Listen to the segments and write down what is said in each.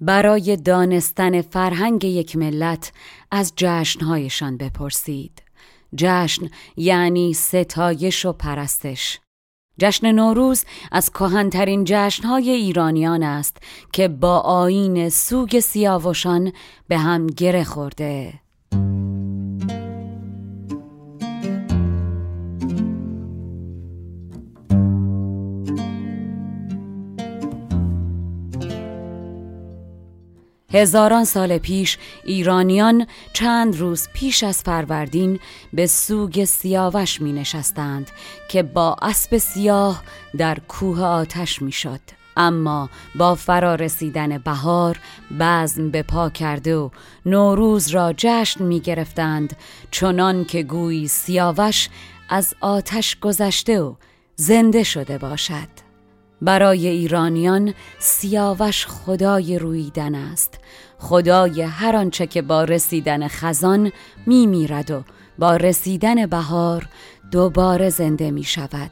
برای دانستن فرهنگ یک ملت از جشنهایشان بپرسید. جشن یعنی ستایش و پرستش. جشن نوروز از کهنترین جشنهای ایرانیان است که با آین سوگ سیاوشان به هم گره خورده. هزاران سال پیش ایرانیان چند روز پیش از فروردین به سوگ سیاوش می نشستند که با اسب سیاه در کوه آتش می شد. اما با فرا رسیدن بهار بزم به پا کرده و نوروز را جشن می گرفتند چنان که گویی سیاوش از آتش گذشته و زنده شده باشد برای ایرانیان سیاوش خدای رویدن است. خدای هر آنچه که با رسیدن خزان می میرد و با رسیدن بهار دوباره زنده می شود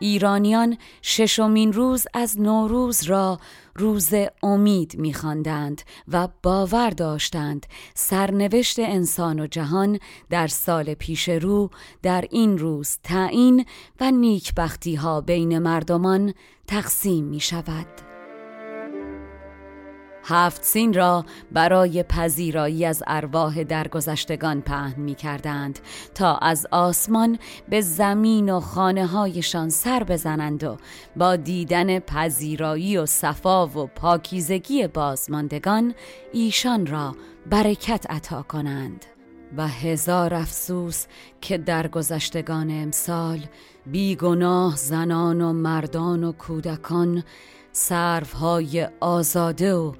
ایرانیان ششمین روز از نوروز را روز امید می‌خواندند و باور داشتند سرنوشت انسان و جهان در سال پیش رو در این روز تعیین و نیکبختی ها بین مردمان تقسیم می شود. هفت سین را برای پذیرایی از ارواح درگذشتگان پهن می کردند تا از آسمان به زمین و خانه هایشان سر بزنند و با دیدن پذیرایی و صفا و پاکیزگی بازماندگان ایشان را برکت عطا کنند. و هزار افسوس که درگذشتگان امسال بیگناه زنان و مردان و کودکان سروهای آزاده و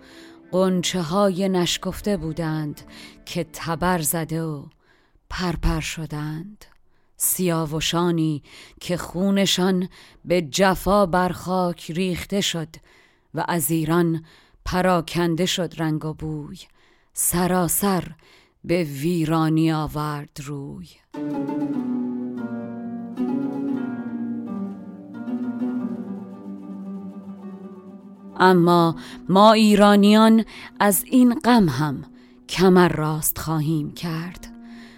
قنچه های نشکفته بودند که تبر زده و پرپر شدند. سیاوشانی که خونشان به جفا بر خاک ریخته شد و از ایران پراکنده شد رنگ و بوی. سراسر به ویرانی آورد روی. اما ما ایرانیان از این غم هم کمر راست خواهیم کرد.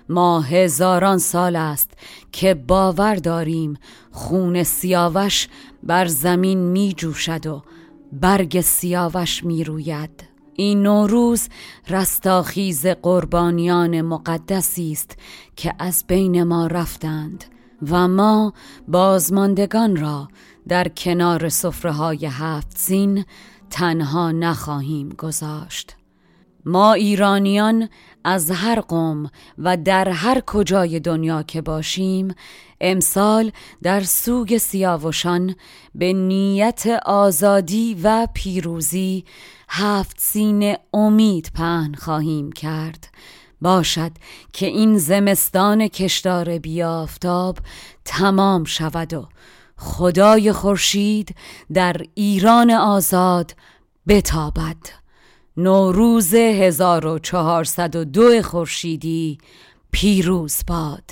ما هزاران سال است که باور داریم خون سیاوش بر زمین می جوشد و برگ سیاوش می روید. این نوروز رستاخیز قربانیان مقدسی است که از بین ما رفتند و ما بازماندگان را در کنار سفره های هفت زین تنها نخواهیم گذاشت. ما ایرانیان از هر قوم و در هر کجای دنیا که باشیم امسال در سوگ سیاوشان به نیت آزادی و پیروزی هفت سین امید پهن خواهیم کرد. باشد که این زمستان کشدار بیافتاب تمام شود و خدای خورشید در ایران آزاد بتابد. نوروز 1402 خورشیدی پیروز باد.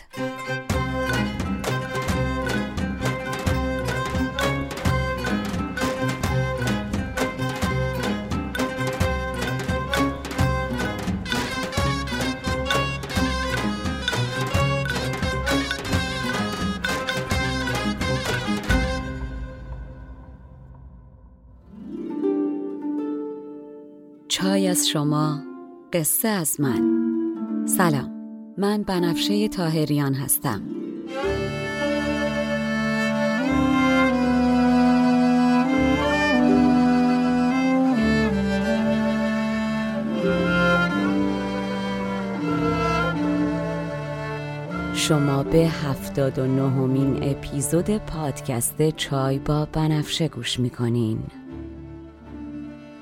چای از شما قصه از من. سلام من بنفشه تاهریان هستم. شما به هفتاد و نهمین اپیزود پادکست چای با بنفشه گوش می‌کنین.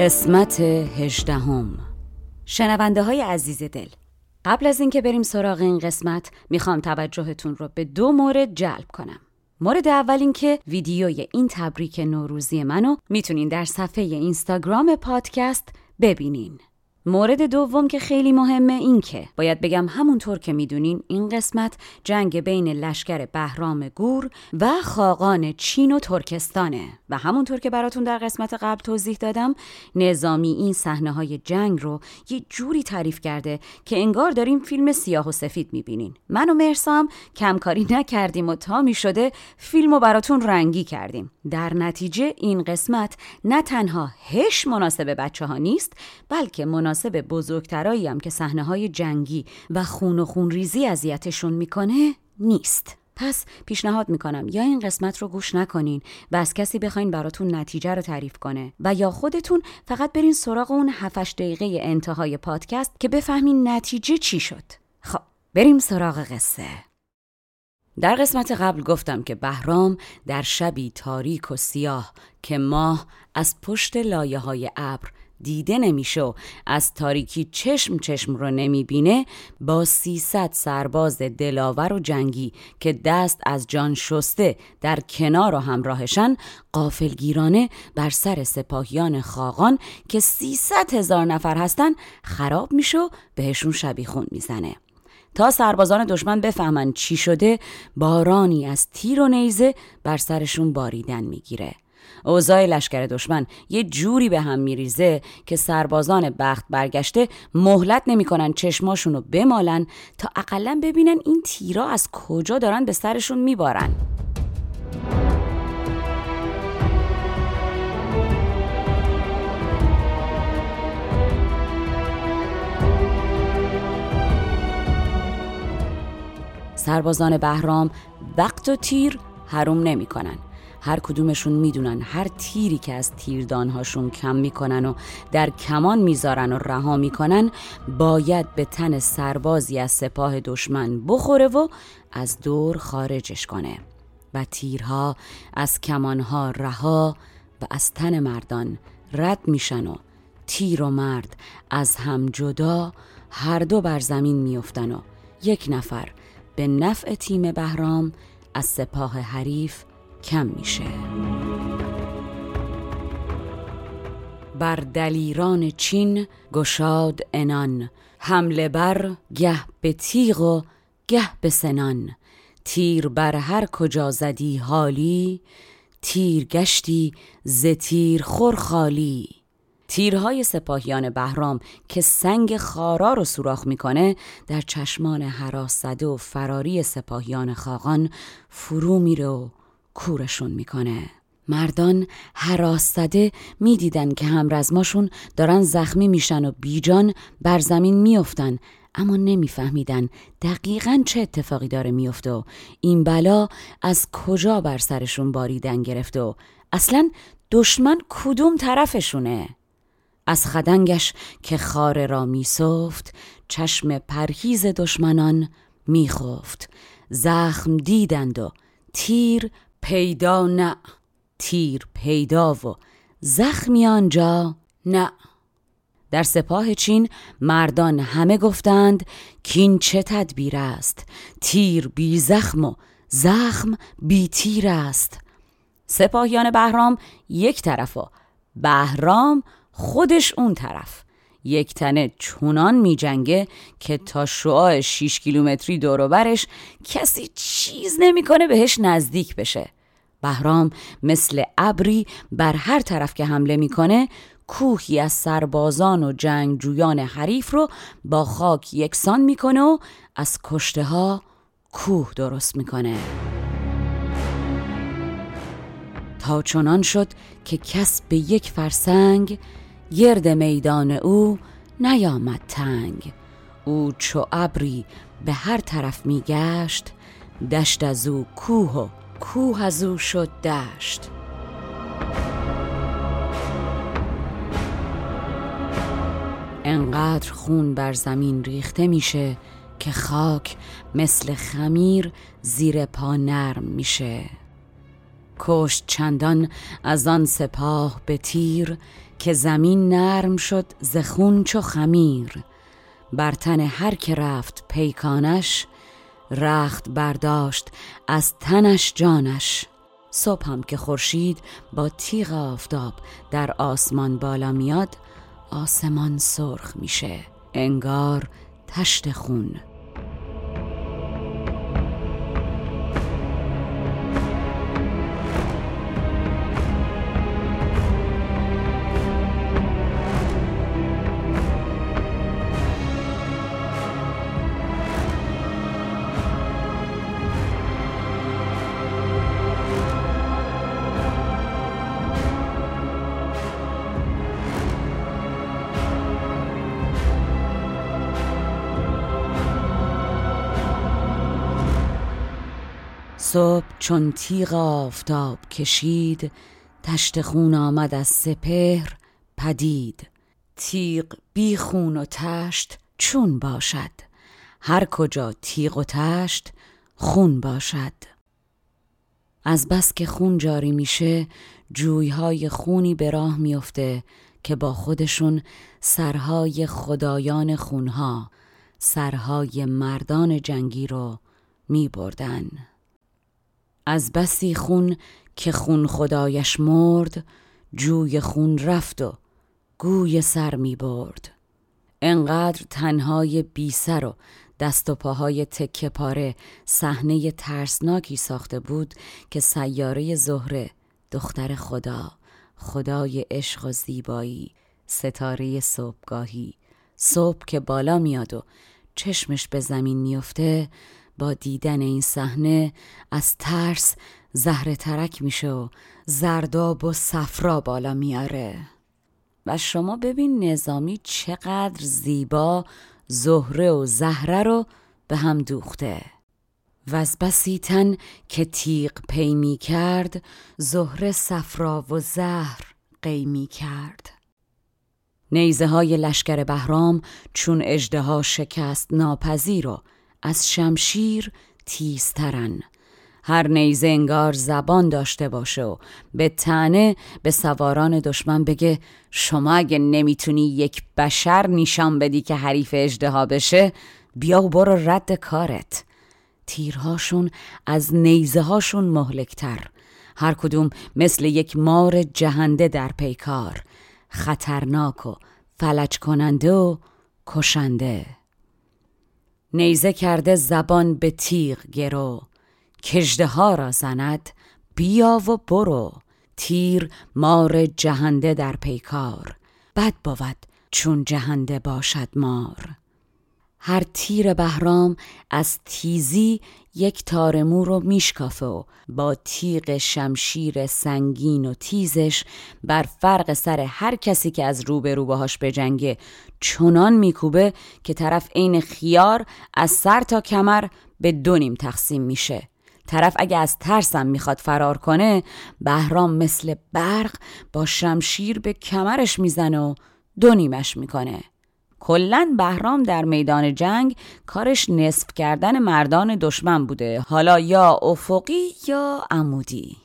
قسمت هجدهم. شنونده های عزیز دل قبل از اینکه بریم سراغ این قسمت می‌خوام توجهتون رو به دو مورد جلب کنم. مورد اول اینکه ویدیوی این تبریک نوروزی منو می‌تونین در صفحه اینستاگرام پادکست ببینین. مورد دوم که خیلی مهمه این که باید بگم همونطور که می‌دونین این قسمت جنگ بین لشکر بهرام گور و خاقان چین و ترکستانه و همونطور که براتون در قسمت قبل توضیح دادم نظامی این صحنه های جنگ رو یه جوری تعریف کرده که انگار داریم فیلم سیاه و سفید می‌بینین. من و مرسام کمکاری نکردیم و تا می‌شده فیلم رو براتون رنگی کردیم. در نتیجه این قسمت نه تنها هش مناسب بچه ها نیست بلکه مناسب بزرگترایی هم که صحنه های جنگی و خون و خون ریزی اذیتشون می‌کنه نیست. پس پیشنهاد می‌کنم یا این قسمت رو گوش نکنین و از کسی بخواین براتون نتیجه رو تعریف کنه و یا خودتون فقط برین سراغ اون 7 دقیقه انتهای پادکست که بفهمین نتیجه چی شد. خب بریم سراغ قصه. در قسمت قبل گفتم که بهرام در شبی تاریک و سیاه که ماه از پشت لایه های ابر دیده نمیشه از تاریکی چشم چشم رو نمی‌بینه با 300 سرباز دلاور و جنگی که دست از جان شسته در کنار و همراهشن قافلگیرانه بر سر سپاهیان خاقان که 300 هزار نفر هستن خراب میشه بهشون شبیخون می‌زنه. تا سربازان دشمن بفهمن چی شده بارانی از تیر و نیزه بر سرشون باریدن می‌گیره. اوضاع لشکر دشمن یه جوری به هم میریزه که سربازان بخت برگشته مهلت نمی‌کنن چشماشون رو بمالن تا اقلا ببینن این تیرا از کجا دارن به سرشون میبارن. سربازان بهرام وقت و تیر حروم نمی‌کنن. هر کدومشون می‌دونن هر تیری که از تیردانهاشون کم می‌کنن و در کمان می‌ذارن و رها می‌کنن باید به تن سربازی از سپاه دشمن بخوره و از دور خارجش کنه و تیرها از کمانها رها و از تن مردان رد میشن و تیر و مرد از هم جدا هر دو بر زمین میافتن و یک نفر به نفع تیم بهرام از سپاه حریف کم میشه. بر دلیران چین گشاد انان حمله بر گه به تیغ و گه به سنان. تیر بر هر کجا زدی حالی تیر گشتی ز تیر خور خالی. تیرهای سپاهیان بهرام که سنگ خارا رو سوراخ می‌کنه در چشمان حراس و فراری سپاهیان خاقان فرو میره و کورشون می‌کنه. مردان حراس زده می‌دیدن که همرزماشون دارن زخمی میشن و بیجان بر زمین میافتن اما نمیفهمیدن دقیقا چه اتفاقی داره میفته و این بلا از کجا بر سرشون باریدن گرفته و اصلا دشمن کدوم طرفشونه؟ از خدنگش که خاره را میسفت چشم پرهیز دشمنان میخفت. زخم دیدند و تیر پیدا نه. تیر پیدا و زخمی آنجا نه. در سپاه چین مردان همه گفتند کین چه تدبیر است؟ تیر بی زخم و زخم بیتیر است. سپاهیان بهرام یک طرف و بهرام خودش اون طرف. یک تنه چونان می جنگه که تا شعاع 6 کیلومتری دوروبرش کسی چیز نمی‌کنه بهش نزدیک بشه. بهرام مثل ابری بر هر طرف که حمله می‌کنه کوهی از سربازان و جنگجویان حریف رو با خاک یکسان می‌کنه و از کشته ها کوه درست می‌کنه. تا چنان شد که کس به یک فرسنگ گرد میدان او نیامد تنگ. او چو ابری به هر طرف میگشت دشت از او کوه و کوه از او شد دشت. انقدر خون بر زمین ریخته میشه که خاک مثل خمیر زیر پا نرم میشه. کشت چندان از آن سپاه به تیر که زمین نرم شد زخون چو خمیر. بر تن هر که رفت پیکانش رخت برداشت از تنش جانش. صبح هم که خورشید با تیغ آفتاب در آسمان بالا میاد آسمان سرخ میشه انگار تشت خون. چون تیغ آفتاب کشید تشت خون آمد از سپهر پدید. تیغ بی خون و تشت چون باشد؟ هر کجا تیغ و تشت خون باشد. از بس که خون جاری میشه جویهای خونی به راه میفته که با خودشون سرهای خدایان خونها سرهای مردان جنگی رو می بردن. از بسی خون که خون خدایش مرد جوی خون رفت و گوی سر می برد. انقدر تنهای بی سر و دست و پاهای تکه پاره صحنه ترسناکی ساخته بود که سیاره زهره دختر خدا خدای عشق و زیبایی ستاره صبحگاهی. صبح که بالا میاد و چشمش به زمین میفته با دیدن این صحنه از ترس زهر ترک میشه و زرداب و صفرا بالا میاره. و شما ببین نظامی چقدر زیبا زهره و زهره رو به هم دوخته. و از بسیتن که تیغ پیمی کرد زهره صفرا و زهر قیمی کرد نیزه های لشکر بهرام چون اجده شکست ناپذیر و از شمشیر تیزترن. هر نیزه انگار زبان داشته باشه و به تنه به سواران دشمن بگه شما اگه نمی‌تونی یک بشر نیشان بدی که حریف اجدها بشه بیا و برو رد کارت. تیرهاشون از نیزه هاشون مهلکتر. هر کدوم مثل یک مار جهنده در پیکار. خطرناک و فلج کننده و کشنده. نیزه کرده زبان به تیغ گرو. کجده ها را زند بیا و برو. تیر مار جهنده در پیکار. بد بود چون جهنده باشد مار. هر تیر بهرام از تیزی یک تار مو رو میشکافه و با تیغ شمشیر سنگین و تیزش بر فرق سر هر کسی که از رو به رو باهاش بجنگه چنان میکوبه که طرف عین خیار از سر تا کمر به دو نیم تقسیم میشه. طرف اگه از ترسم می‌خواد فرار کنه بهرام مثل برق با شمشیر به کمرش می‌زنه و دو نیمش می‌کنه. کلا بهرام در میدان جنگ کارش نصف کردن مردان دشمن بوده. حالا یا افقی یا عمودی.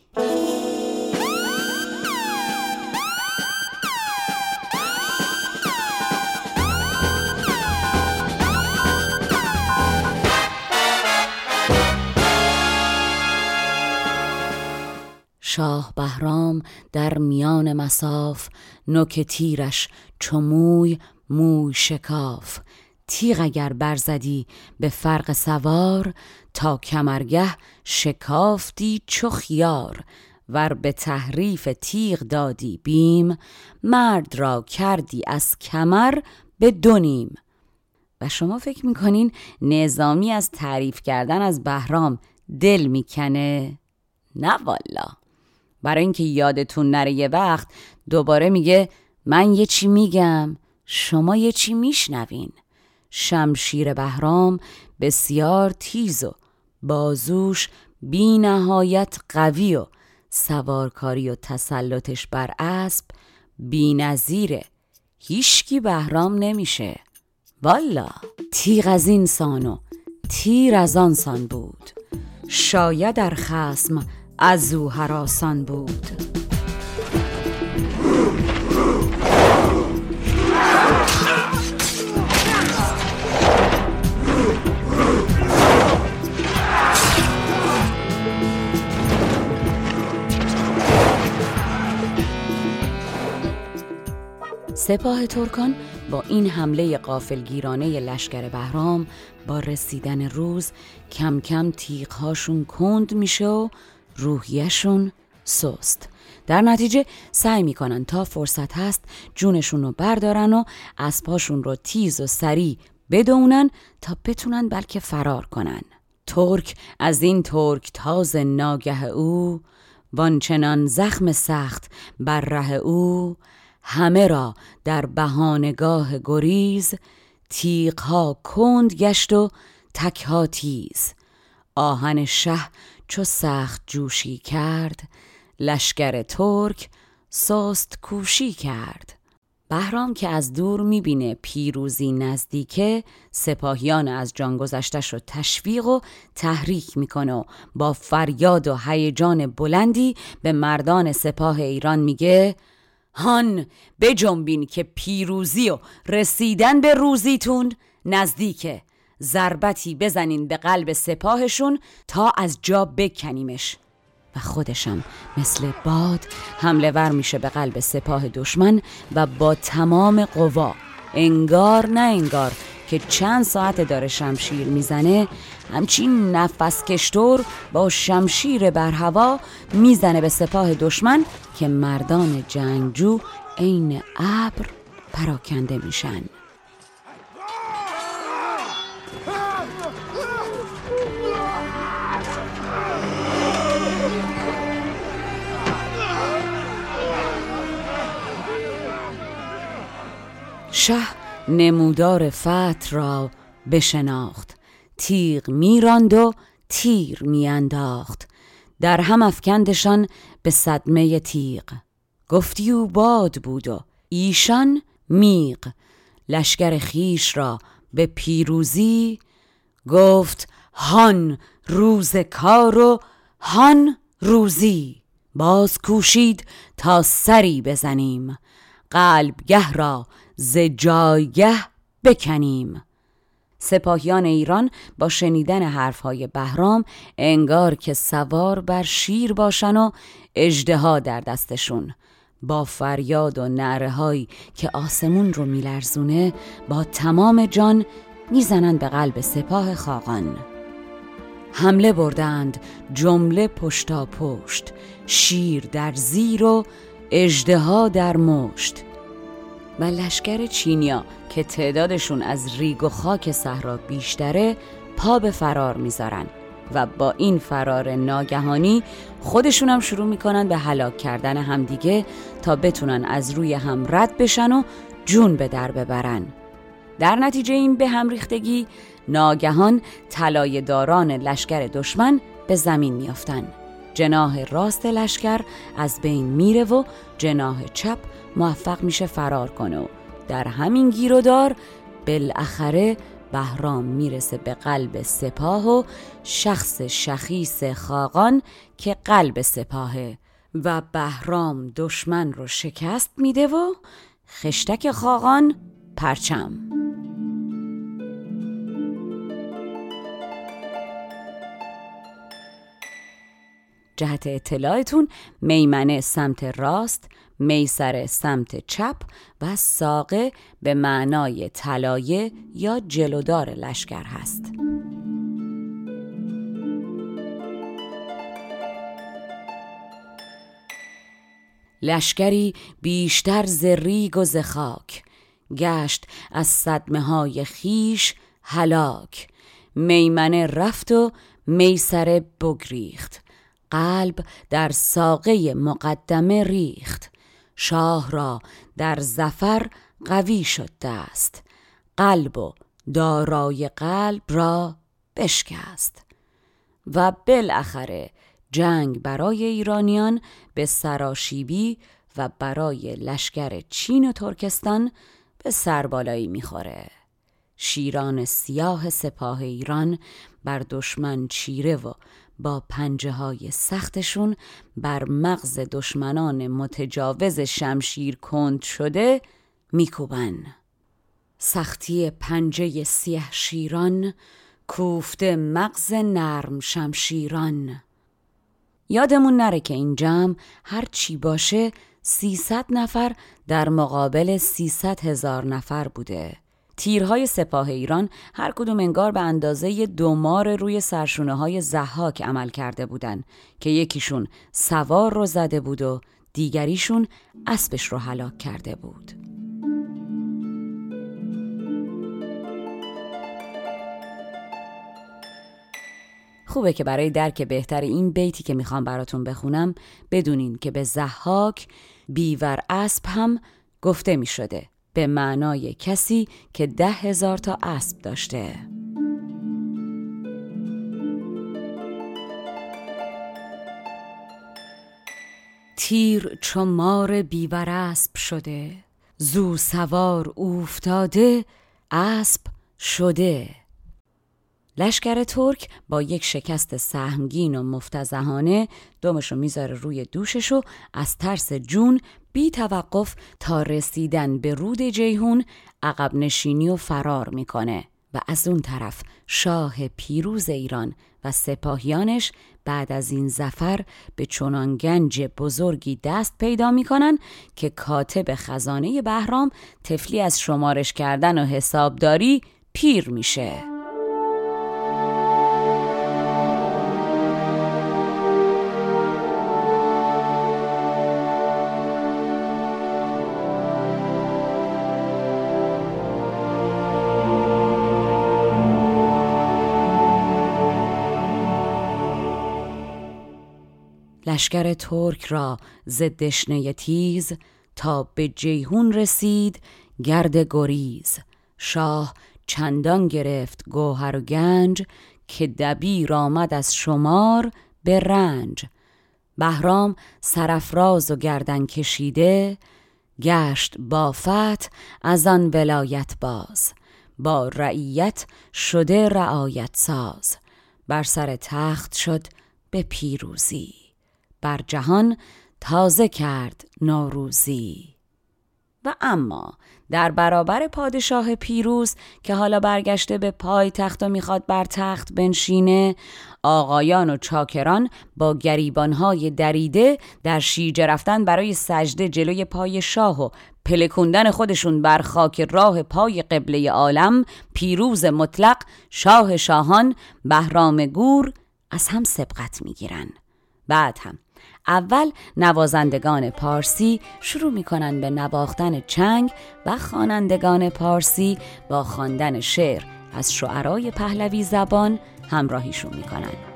شاه بهرام در میان مساف نوک تیرش چموی موی شکاف. تیغ اگر برزدی به فرق سوار تا کمرگه شکافتی چو خیار. ور به تحریف تیغ دادی بیم مرد را کردی از کمر به دونیم و شما فکر می‌کنین نظامی از تعریف کردن از بهرام دل می‌کنه؟ نه والا برای اینکه یادتون نره یه وقت دوباره میگه من یه چی میگم شما یه چی میشنوین. شمشیر بهرام بسیار تیز و بازوش بی نهایت قوی و سوارکاری و تسلطش بر اسب بی نظیره هیچکی بهرام نمیشه. والا. تیغ از این سان تیر از آن سان بود. شاید در خسم از او حراسان بود. سپاه ترکان با این حمله قافلگیرانه لشکر بهرام با رسیدن روز کم کم تیغهاشون کند میشه و روحیشون سست. در نتیجه سعی می‌کنن تا فرصت هست جونشون رو بردارن و اسباشون رو تیز و سریع بدونن تا بتونن بلکه فرار کنن. ترک از این ترک تاز ناگه او وانچنان زخم سخت بر ره او همه را در بهانگاه گریز تیغها کند گشت و تکها تیز. آهن شه چو سخت جوشی کرد لشکر ترک سست کوشی کرد. بهرام که از دور می‌بینه پیروزی نزدیکه سپاهیان از جان گذشتش رو تشویق و تحریک می‌کنه و با فریاد و هیجان بلندی به مردان سپاه ایران میگه هان بجنبین که پیروزی و رسیدن به روزیتون نزدیکه. ضربتی بزنین به قلب سپاهشون تا از جا بکنیمش. و خودشم مثل باد حمله ور میشه به قلب سپاه دشمن و با تمام قوا. انگار نه انگار که چند ساعت داره شمشیر می‌زنه همچین نفس کشتور با شمشیر بر هوا می‌زنه به سپاه دشمن که مردان جنگجو عین ابر پراکنده میشن. شه نمودار فتر را بشناخت. تیغ میراند و تیر میانداخت. در هم افکندشان به صدمه تیغ. گفتی او باد بود و ایشان میغ. لشکر خیش را به پیروزی گفت هان روز کار و هان روزی. باز کوشید تا سری بزنیم. قلبگه را ز جایگه بکنیم. سپاهیان ایران با شنیدن حرفهای بهرام انگار که سوار بر شیر باشن و اجدها در دستشون. با فریاد و نعره که آسمون رو میلرزونه با تمام جان می‌زنند به قلب سپاه خاقان. حمله بردند جمله پشتا پشت شیر در زیر و اجدها در مشت. و لشکر چینیا که تعدادشون از ریگ و خاک صحرا بیشتره پا به فرار می‌ذارن و با این فرار ناگهانی خودشون هم شروع می‌کنن به هلاک کردن همدیگه تا بتونن از روی هم رد بشن و جون به در ببرن. در نتیجه این به هم ریختگی ناگهان طلای داران لشکر دشمن به زمین میافتن. جناه راست لشکر از بین میره و جناه چپ موفق میشه فرار کنه و در همین گیرودار بالاخره بهرام می‌رسه به قلب سپاه و شخص شخیص خاقان که قلب سپاهه و بهرام دشمن رو شکست میده و خشتک خاقان پرچم. جهت اطلاعتون میمنه سمت راست میسر سمت چپ و ساقه به معنای طلایه یا جلودار لشکر هست. لشکری بیشتر ز ریگ و ز خاک گشت از صدمه های خیش هلاک. میمنه رفت و میسره بگریخت. قلب در ساقه مقدمه ریخت. شاه را در زفر قوی شد دست. قلب و دارای قلب را بشکست. و بالاخره جنگ برای ایرانیان به سراشیبی و برای لشکر چین و ترکستان به سربالایی می‌خوره. شیران سیاه سپاه ایران بر دشمن چیره و با پنجه های سختشون بر مغز دشمنان متجاوز شمشیر کند شده میکوبن. سختی پنجه سیه شیران کوفته مغز نرم شمشیران. یادمون نره که این جمع هر چی باشه سیصد نفر در مقابل سیصد هزار نفر بوده. تیرهای سپاه ایران هر کدوم انگار به اندازه دومار روی سرشونه های زحاک عمل کرده بودن که یکیشون سوار رو زده بود و دیگریشون اسبش رو هلاک کرده بود. خوبه که برای درک بهتر این بیتی که می‌خوام براتون بخونم بدونین که به زحاک بیور اسب هم گفته می‌شده. به معنای کسی که ده هزار تا اسب داشته. تیر چو مار بیور اسب شده زو سوار اوفتاده اسب شده. لشکر ترک با یک شکست سهمگین و مفتزهانه دومشو می‌ذاره روی دوشش و از ترس جون بی توقف تا رسیدن به رود جیهون عقب نشینی و فرار می‌کنه. و از اون طرف شاه پیروز ایران و سپاهیانش بعد از این زفر به چنان گنج بزرگی دست پیدا می‌کنن که کاتب خزانه بهرام تفلی از شمارش کردن و حسابداری پیر میشه. لشکر ترک را ز دشنه تیز تا به جیهون رسید گرد گریز. شاه چندان گرفت گوهر و گنج که دبیر آمد از شمار به رنج. بهرام سرفراز و گردن کشیده گشت با فتح از آن ولایت باز. با رعیت شده رعایت ساز. بر سر تخت شد به پیروزی. بر جهان تازه کرد نوروزی و اما در برابر پادشاه پیروز که حالا برگشته به پای تخت و می‌خواد بر تخت بنشینه آقایان و چاکران با گریبانهای دریده در شیجه رفتن برای سجده جلوی پای شاه و پلکوندن خودشون بر خاک راه پای قبله عالم پیروز مطلق شاه شاهان بهرام گور از هم سبقت می‌گیرن. بعد هم اول نوازندگان پارسی شروع می‌کنن به نواختن چنگ و خوانندگان پارسی با خواندن شعر از شعرای پهلوی زبان همراهیشون می‌کنن.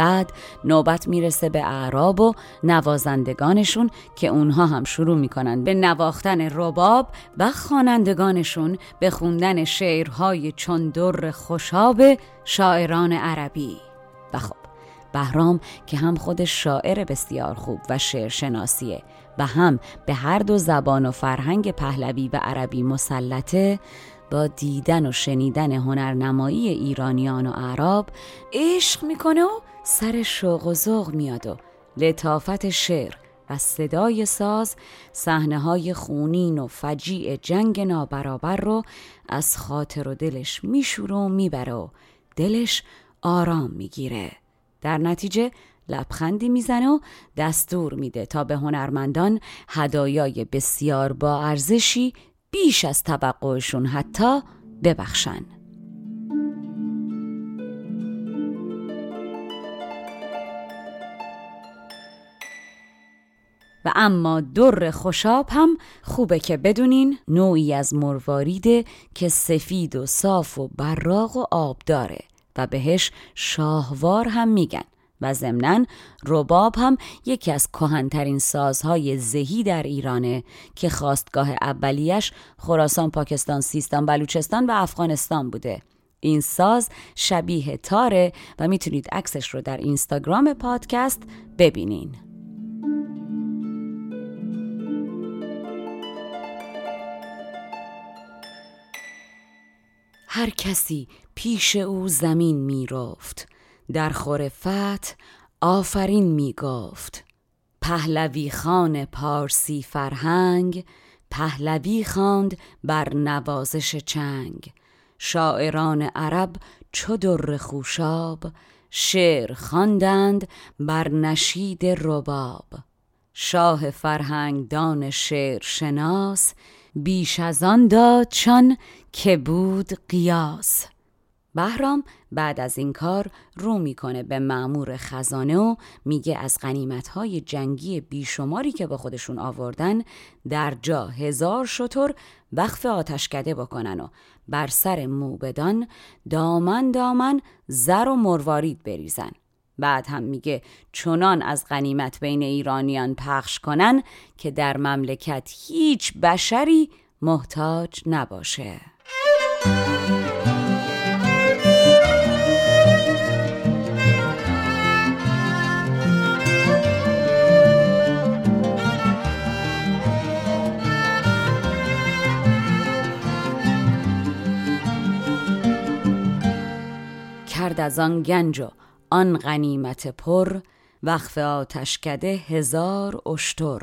بعد نوبت می‌رسه به اعراب و نوازندگانشون که اونها هم شروع می‌کنن به نواختن رباب و خوانندگانشون به خوندن شعرهای چون در خوشاب شاعران عربی. و خب بهرام که هم خود شاعر بسیار خوب و شعر شناسیه و هم به هر دو زبان و فرهنگ پهلوی و عربی مسلطه با دیدن و شنیدن هنرنمایی ایرانیان و عرب عشق می‌کنه و سر شوق و ذوق میاد و لطافت شعر و صدای ساز صحنه های خونین و فجیع جنگ نابرابر رو از خاطر و دلش میشوره و می‌بره و دلش آرام می‌گیره. در نتیجه لبخندی می‌زنه و دستور میده تا به هنرمندان هدایای بسیار با ارزشی بیش از توقعشون حتی ببخشن. و اما در خوشاب هم خوبه که بدونین نوعی از مرواریده که سفید و صاف و براق و آب داره و بهش شاهوار هم میگن و ضمنا رباب هم یکی از کهنترین سازهای زهی در ایرانه که خواستگاه اولیش خراسان، پاکستان، سیستان، بلوچستان و افغانستان بوده. این ساز شبیه تاره و می‌تونید عکسش رو در اینستاگرام پادکست ببینین. هر کسی پیش او زمین می رفت در خورفت آفرین می گفت پهلوی خان پارسی فرهنگ پهلوی خواند بر نوازش چنگ. شاعران عرب چو در خوشاب شعر خواندند بر نشید رباب. شاه فرهنگ دان شعر شناس بیش از آن داد چون که بود قیاس. بهرام بعد از این کار رو می‌کنه به معمور خزانه و میگه از های جنگی بیشماری که با خودشون آوردن در جا هزار شطور وقف آتشکده بکنن و بر سر موبدان دامن دامن زر و مروارید بریزن. بعد هم میگه چنان از غنیمت بین ایرانیان پخش کنن که در مملکت هیچ بشری محتاج نباشه. کرد از آن گنج و آن غنیمت پر وقف آتشکده هزار اشتر.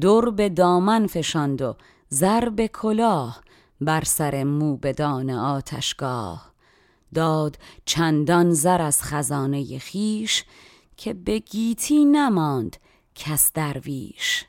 دور به دامن فشاند و زر به کلاه بر سر موبدان آتشگاه. داد چندان زر از خزانه خیش که به گیتی نماند کس درویش.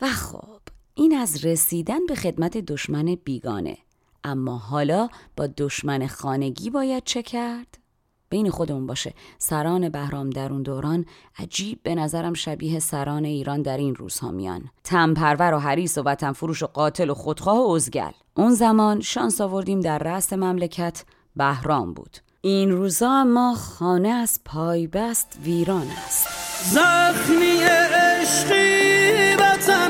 و خب این از رسیدن به خدمت دشمن بیگانه. اما حالا با دشمن خانگی باید چه کرد؟ بین خودمون باشه. سران بهرام در اون دوران عجیب به نظرم شبیه سران ایران در این روزها میان. تنپرور و حریص و وطن فروش و قاتل و خودخواه و ازگل اون زمان شانس آوردیم در رأس مملکت بهرام بود. این روزا اما خانه از پای بست ویران است. زخمی عشقی وطنم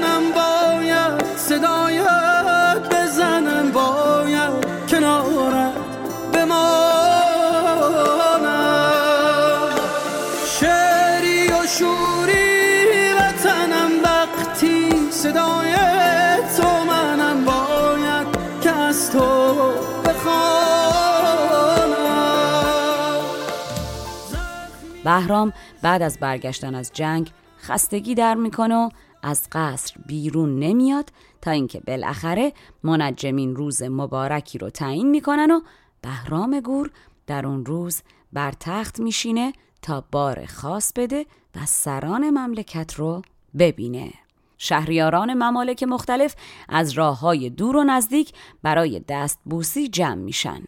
بهرام بعد از برگشتن از جنگ خستگی در می‌کنه و از قصر بیرون نمیاد تا اینکه بالاخره منجمین روز مبارکی رو تعیین می‌کنن و بهرام گور در اون روز بر تخت میشینه تا بار خاص بده و سران مملکت رو ببینه. شهریاران ممالک مختلف از راه های دور و نزدیک برای دست بوسی جمع میشن.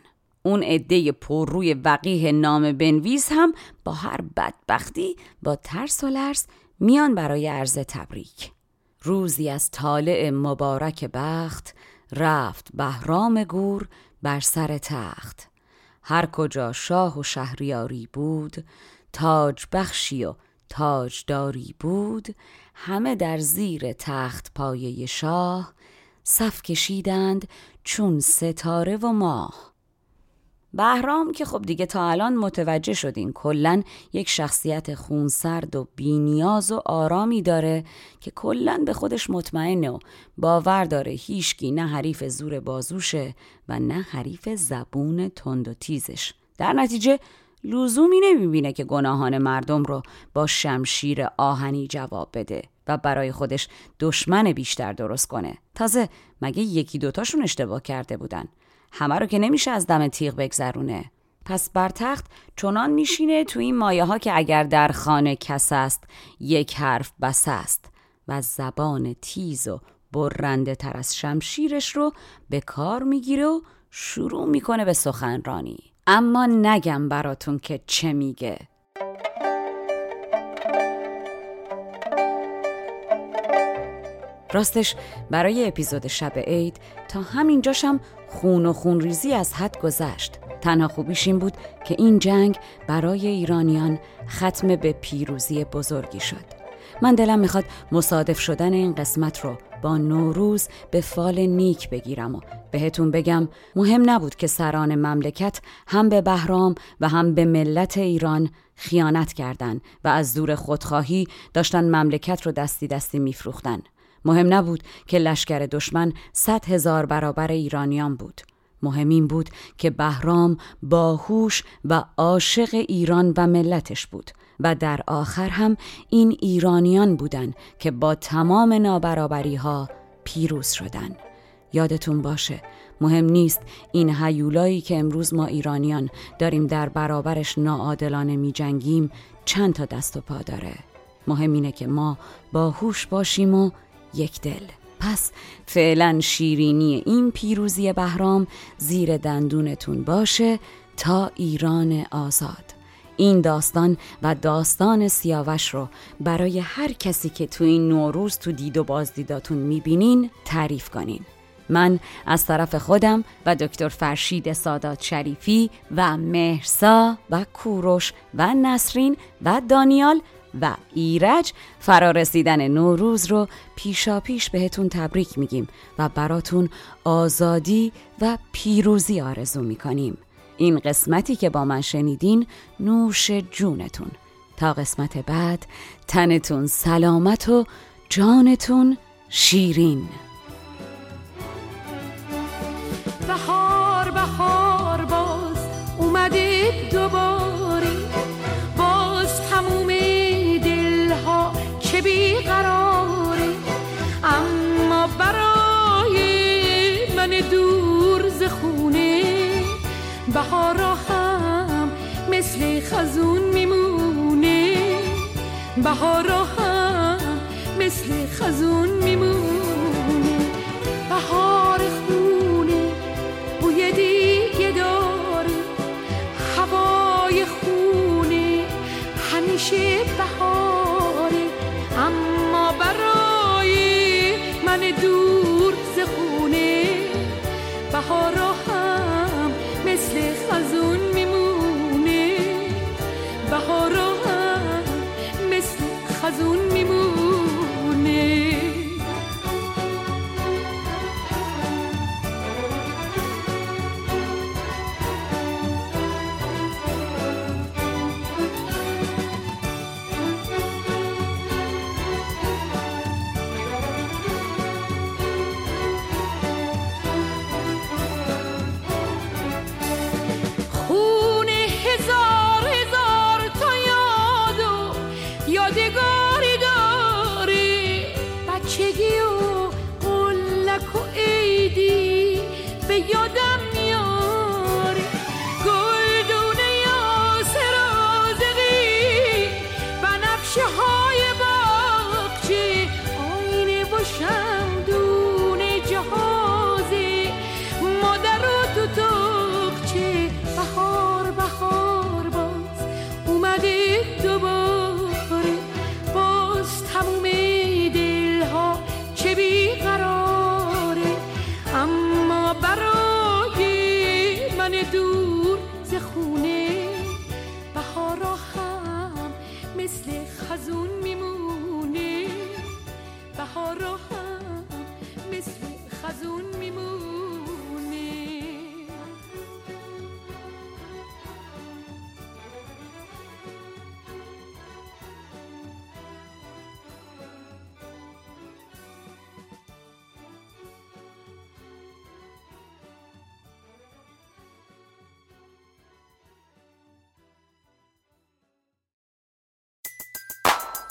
اون عده روی وقیه نام بنویس هم با هر بدبختی با ترس و لرز میان برای عرض تبریک. روزی از طالع مبارک بخت رفت بهرام گور بر سر تخت. هر کجا شاه و شهریاری بود تاج بخشی و تاجداری بود همه در زیر تخت پایه شاه صف کشیدند چون ستاره و ماه. بهرام که خب دیگه تا الان متوجه شدین کلا یک شخصیت خونسرد و بینیاز و آرامی داره که کلا به خودش مطمئنه و باور داره هیچکی نه حریف زور بازوشه و نه حریف زبون تند و تیزش. در نتیجه لزومی نمی‌بینه که گناهان مردم رو با شمشیر آهنی جواب بده و برای خودش دشمن بیشتر درست کنه. تازه مگه یکی دوتاشون اشتباه کرده بودن؟ همه رو که نمیشه از دم تیغ بگذرونه. پس بر تخت چنان میشینه تو این مایه ها که اگر در خانه کس است یک حرف بس است و زبان تیز و برنده تر از شمشیرش رو به کار می‌گیره و شروع می‌کنه به سخنرانی. اما نگم براتون که چه میگه. راستش برای اپیزود شب عید تا همینجاشم خون و خون ریزی از حد گذشت. تنها خوبیش این بود که این جنگ برای ایرانیان ختم به پیروزی بزرگی شد. من دلم می‌خواد مصادف شدن این قسمت رو با نوروز به فال نیک بگیرم و بهتون بگم مهم نبود که سران مملکت هم به بهرام و هم به ملت ایران خیانت کردند و از دور خودخواهی داشتن مملکت رو دستی دستی میفروختن. مهم نبود که لشکر دشمن صد هزار برابر ایرانیان بود. مهم این بود که بهرام باهوش و عاشق ایران و ملتش بود و در آخر هم این ایرانیان بودند که با تمام نابرابری ها پیروز شدن یادتون باشه مهم نیست این هیولایی که امروز ما ایرانیان داریم در برابرش ناعادلانه می جنگیم چند تا دست و پا داره. مهم اینه که ما باهوش باشیم و یک دل. پس فعلا شیرینی این پیروزی بهرام زیر دندونتون باشه تا ایران آزاد. این داستان و داستان سیاوش رو برای هر کسی که تو این نوروز تو دید و بازدیداتون می‌بینین تعریف کنین. من از طرف خودم و دکتر فرشید سادات شریفی و مهرسا و کوروش و نسرین و دانیال و ایرج فرارسیدن نوروز رو پیشا پیش بهتون تبریک میگیم و براتون آزادی و پیروزی آرزو می‌کنیم. این قسمتی که با من شنیدین نوش جونتون. تا قسمت بعد تنتون سلامت و جانتون شیرین. بهار بهار باز اومده دوباره بهارا هم مثل خزون میمونه. بهارا هم مثل خزون میمونه. بهار خونه بوی دیگه داره. هوای خونه همیشه بهاره. اما برای من دور ز خونه. بهارا مثل خزون